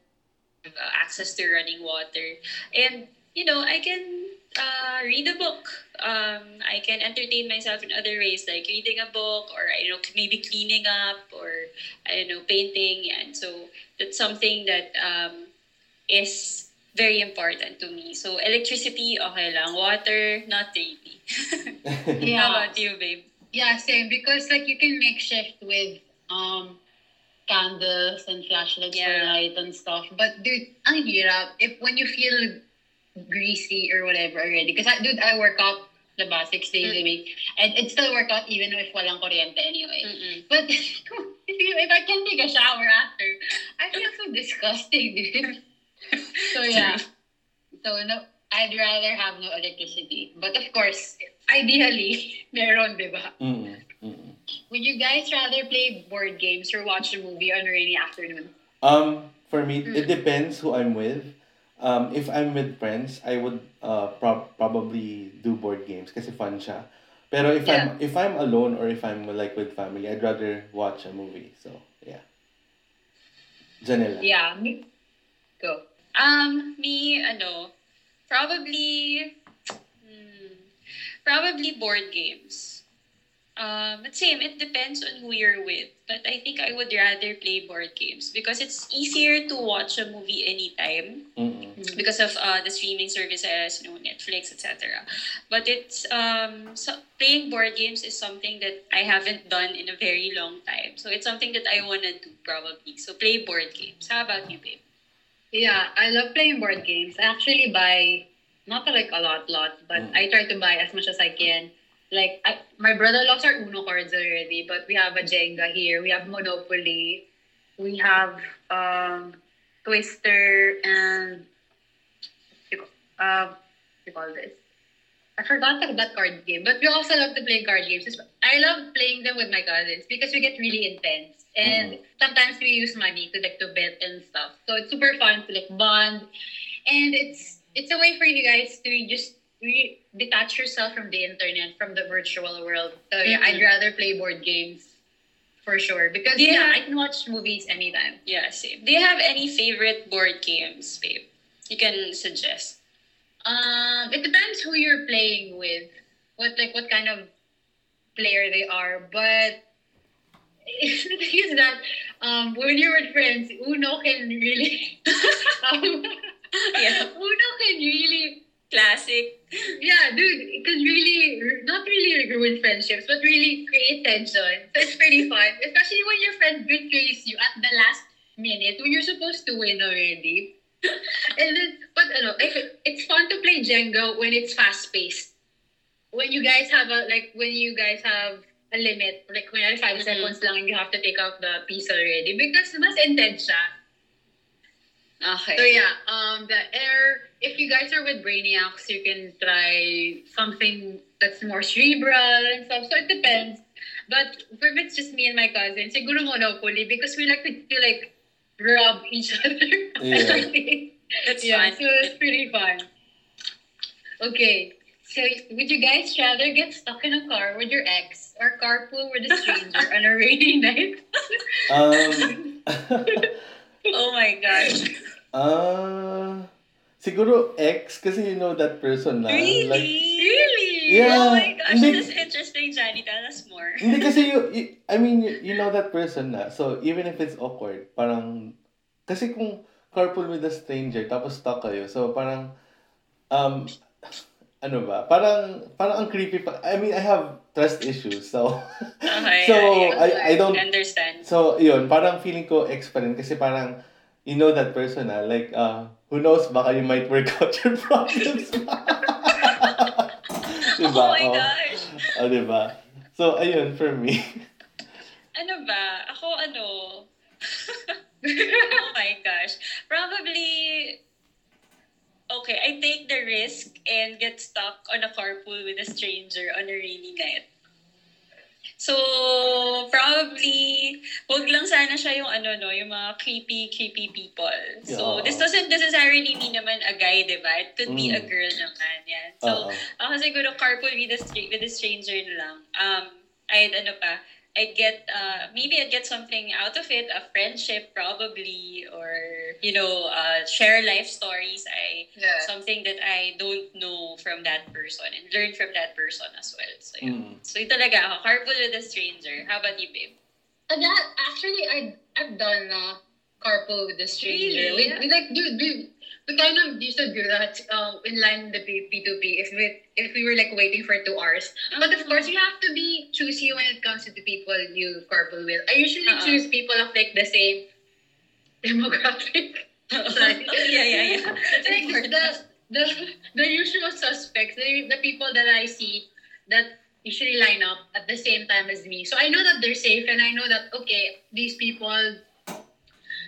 uh, access to running water, and you know, I can uh, read a book. Um, I can entertain myself in other ways, like reading a book, or I don't know, maybe cleaning up, or I don't know, painting. And so that's something that um, is very important to me. So electricity, okay lang. Water, not really. Yeah. How about you, babe? Yeah, same. Because like you can make shift with um candles and flashlights for light and stuff. But dude, ang hirap if when you feel greasy or whatever already. Because dude, I work out diba, six days a Mm. week. And it's still work out even if walang kuryente anyway. Mm-mm. But if, you, if I can take a shower after, I feel so disgusting, dude. so yeah. So no, I'd rather have no electricity. But of course, ideally, meron, diba? Mm-mm. Mm-mm. Would you guys rather play board games or watch a movie on a rainy afternoon? Um, for me, Mm. it depends who I'm with. Um, if I'm with friends, I would uh prob- probably do board games kasi fun siya. Pero if I'm if I'm alone or if I'm like with family, I'd rather watch a movie. So yeah. Janela. Yeah, me. Go. Um, me, ano, probably, hmm, probably board games. Um, but same, it depends on who you're with. But I think I would rather play board games because it's easier to watch a movie anytime Mm-mm. because of uh, the streaming services, you know, Netflix, etc. But it's um, so playing board games is something that I haven't done in a very long time. So it's something that I wanna do probably. So play board games. How about you, babe? Yeah, I love playing board games. I actually buy not like a lot, lot, but Mm. I try to buy as much as I can. Like I, my brother loves our Uno cards already, but we have a Jenga here. We have Monopoly. We have um, Twister and uh, what do you call this? I forgot that, card game, but we also love to play card games. I love playing them with my cousins because we get really intense, and sometimes we use money to like to bet and stuff. So it's super fun to like bond, and it's it's a way for you guys to just re- detach yourself from the internet, from the virtual world. So yeah, I'd rather play board games for sure because Yeah. yeah, I can watch movies anytime. Yeah, same. Do you have any favorite board games, babe? You can suggest. Um, it depends who you're playing with, what like what kind of player they are. But the thing is that um, when you're with friends, Uno can really, um, Yeah. Uno can really, Classic. yeah, dude, it can really not really ruin friendships, but really create tension. So it's pretty fun, especially when your friend betrays you at the last minute when you're supposed to win already. and then, but ano, if it, it's fun to play Jenga when it's fast paced. When you guys have a like when you guys have a limit, like when 5 Mhm. seconds lang and you have to take out the piece already because mas intense siya. Okay. So yeah, um, the air. If you guys are with brainiacs, you can try something that's more cerebral and stuff. So it depends. But if it's just me and my cousin, siguro monopoly because we like to, to like rub each other. Yeah. That's yeah, fun. so it's pretty fun. Okay, so would you guys rather get stuck in a car with your ex or carpool with a stranger on a rainy night? Um, Oh my gosh. uh, siguro ex kasi you know that person na. Really? Like, really? Yeah. Oh my gosh, Hindi- that's interesting, Johnny. Tell us more. hindi kasi you, you I mean, you, you know that person na. So, even if it's awkward, parang, kasi kung carpool with a stranger, tapos stuck kayo, so parang, um, ano ba, parang, parang ang creepy pa. I mean, I have trust issues, so, Okay. so, yeah, I, I don't, understand. so, yun, parang feeling ko ex pa rin, kasi parang, you know that person na, like, uh, who knows, baka you might work out your problems. diba? Oh my gosh. Oh, diba? So, ayun, for me. Ano ba? Ako ano? oh my gosh. Probably Okay, I take the risk and get stuck on a carpool with a stranger on a rainy night. So, probably, wag lang sana siya yung ano, no, yung mga creepy, creepy people. So, Yeah. this doesn't necessarily mean naman a guy, di ba? It could be a Mm. girl naman, yan. So, Oo. ako siguro carpool with a, with a stranger na lang. Um, I'd ano pa, I'd get, uh, maybe I'd get something out of it, a friendship probably, or, you know, uh, share life stories. I, Yeah. something that I don't know from that person and learn from that person as well. So, yun. Mm. So, yun talaga ako, carpool with a stranger. How about you, babe? And that actually, I I've done uh, carpool with a stranger. Really? We, we like do we we kind of used to do that um in line with the P two P if we if we were like waiting for two hours. But of course, you have to be choosy when it comes to the people you carpool with. I usually Uh-uh. choose people of like the same demographic. Sorry. yeah, yeah, yeah. Like the the the usual suspects, the the people that I see that usually line up at the same time as me. So I know that they're safe, and I know that okay, these people.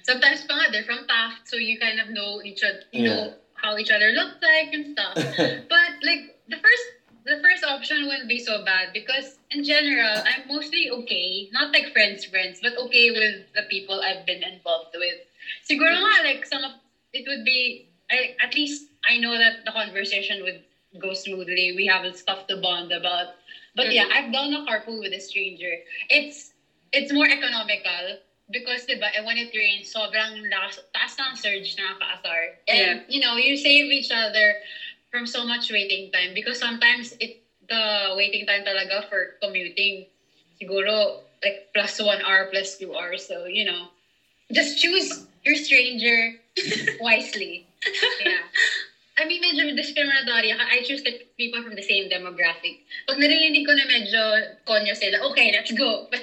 Sometimes pa nga, they're from Taft, so you kind of know each other, you know how each other looks like and stuff. but like the first the first option wouldn't be so bad because in general I'm mostly okay, not like friends friends, but okay with the people I've been involved with. Siguro nga like some of it would be I, at least I know that the conversation would go smoothly. We have stuff to bond about. But yeah, mm-hmm. I've done a carpool with a stranger. It's it's more economical because diba, eh, when it rains, sobrang lakas, taas ng surge na kaasar. And, you know, you save each other from so much waiting time because sometimes it the waiting time talaga for commuting siguro like plus one hour plus two hours. So, you know, just choose your stranger wisely. Yeah. I mean, medyo discriminatory. I choose like people from the same demographic. Pag narinig ko na medyo konyo sila, okay, let's go.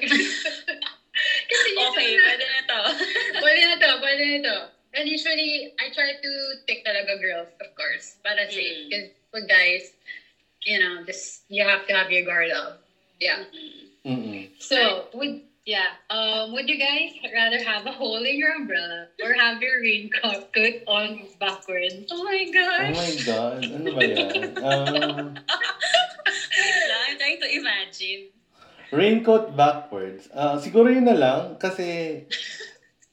Okay, usually- pwede na to. pwede na to, pwede na to. And usually, I try to pick talaga girls, of course, para safe. Mm. Because for guys, you know, just, you have to have your guard up. Yeah. Mm-mm. So, would, yeah, um, would you guys rather have a hole in your umbrella or have your raincoat put on backwards? Oh my gosh. Oh my God. Ano ba yan? Um, I'm trying to imagine. Raincoat backwards. Ah, siguro yun na lang kasi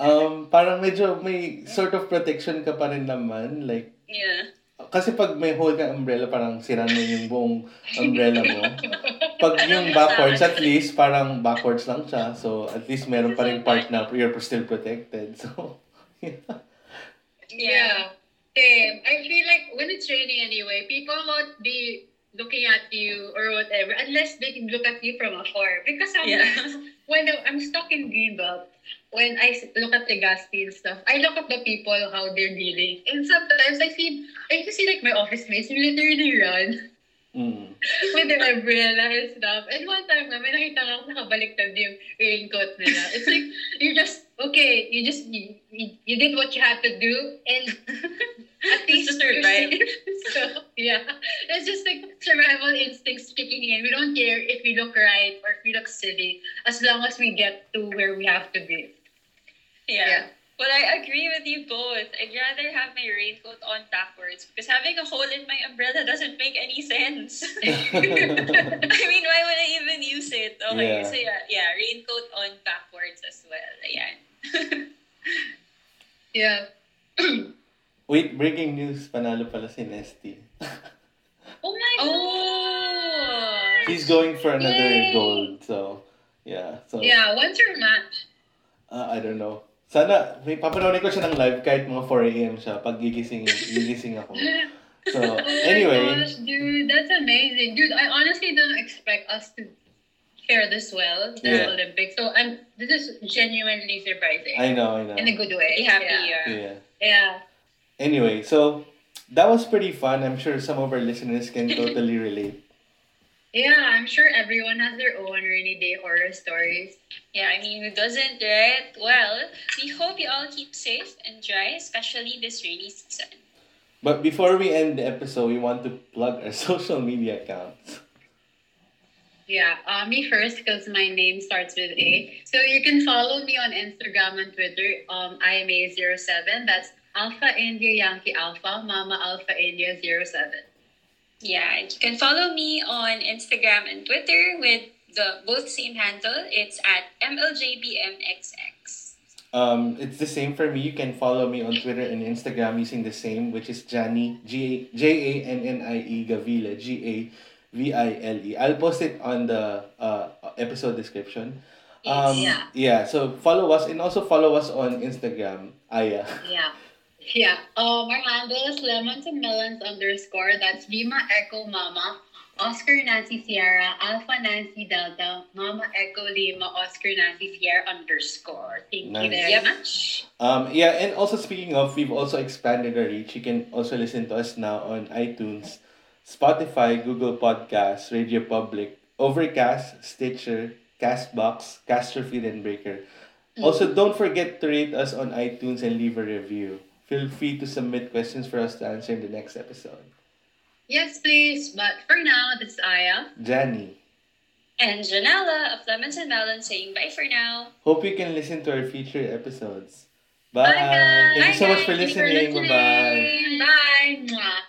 um, parang medyo may sort of protection ka pa rin naman. Like, Yeah. kasi pag may hole ka umbrella, parang sira mo yung buong umbrella mo. Pag yung backwards, at least parang backwards lang siya. So, at least meron pa rin part na you're still protected. So, yeah. Yeah. Same. I feel like when it's raining anyway, people won't be looking at you or whatever unless they look at you from afar. Because sometimes Yeah. when I'm stuck in Greenbelt, when I look at the fee and stuff, I look at the people how they're dealing, and sometimes I see I can see like my office mates literally run Mm. with their umbrella and stuff. And one time, nga, may nakita nga ako nakabaliktad yung raincoat nila. It's like, you just, okay, you just, you, you, did what you had to do, and at least survive. safe. so, yeah. It's just like survival instincts kicking in. We don't care if we look right or if we look silly, as long as we get to where we have to be. Yeah. Well, I agree with you both. I'd rather have my raincoat on backwards because having a hole in my umbrella doesn't make any sense. I mean, why would I even use it? Okay, yeah. so yeah, yeah, raincoat on backwards as well. Ayan. yeah. Wait, breaking news. Panalo pala si Nesthy. oh my god! Oh! He's going for another Yay! gold. So, yeah. So, yeah, when's your match? Uh, I don't know. Sana, may papanoorin ko siya ng live kahit mga 4 a.m. siya pag gigising, gigising ako. So, oh anyway. Gosh, dude, that's amazing. Dude, I honestly didn't expect us to fare this well, the yeah. Olympics. So, I'm, this is genuinely surprising. I know, I know. In a good way. Happy, yeah. Yeah. yeah. Anyway, so, that was pretty fun. I'm sure some of our listeners can totally relate. Yeah, I'm sure everyone has their own rainy day horror stories. Yeah, I mean, who doesn't, right? Well, we hope you all keep safe and dry, especially this rainy season. But before we end the episode, we want to plug our social media accounts. Yeah, uh, me first because my name starts with A. So you can follow me on Instagram and Twitter. Um, I am A07. That's Alpha India Yankee Alpha, Mama Alpha India 07. Yeah, you can follow me on Instagram and Twitter with the both same handle. It's at MLJBMXX. Um, it's the same for me. You can follow me on Twitter and Instagram using the same, which is Jannie G J A N N I E Gavile G A V I L E. I'll post it on the uh, episode description. Um, yeah. Yeah. So follow us and also follow us on Instagram. Aya. Yeah. Yeah. Um, our handle is lemons and melons underscore. That's Lima Echo Mama, Oscar Nancy Sierra, Alpha Nancy Delta, Mama Echo Lima, Oscar Nancy Sierra underscore. Thank nice. you very yep. much. Um, yeah, and also speaking of, we've also expanded our reach. You can also listen to us now on iTunes, Spotify, Google Podcasts, Radio Public, Overcast, Stitcher, Castbox, Casterfield, and Breaker. Also, don't forget to rate us on iTunes and leave a review. Feel free to submit questions for us to answer in the next episode. Yes, please. But for now, this is Aya. Jannie. And Janella of Lemons and Melons saying bye for now. Hope you can listen to our future episodes. Bye. bye Thank you so much for listening. For listening. Bye-bye. Bye. Mwah.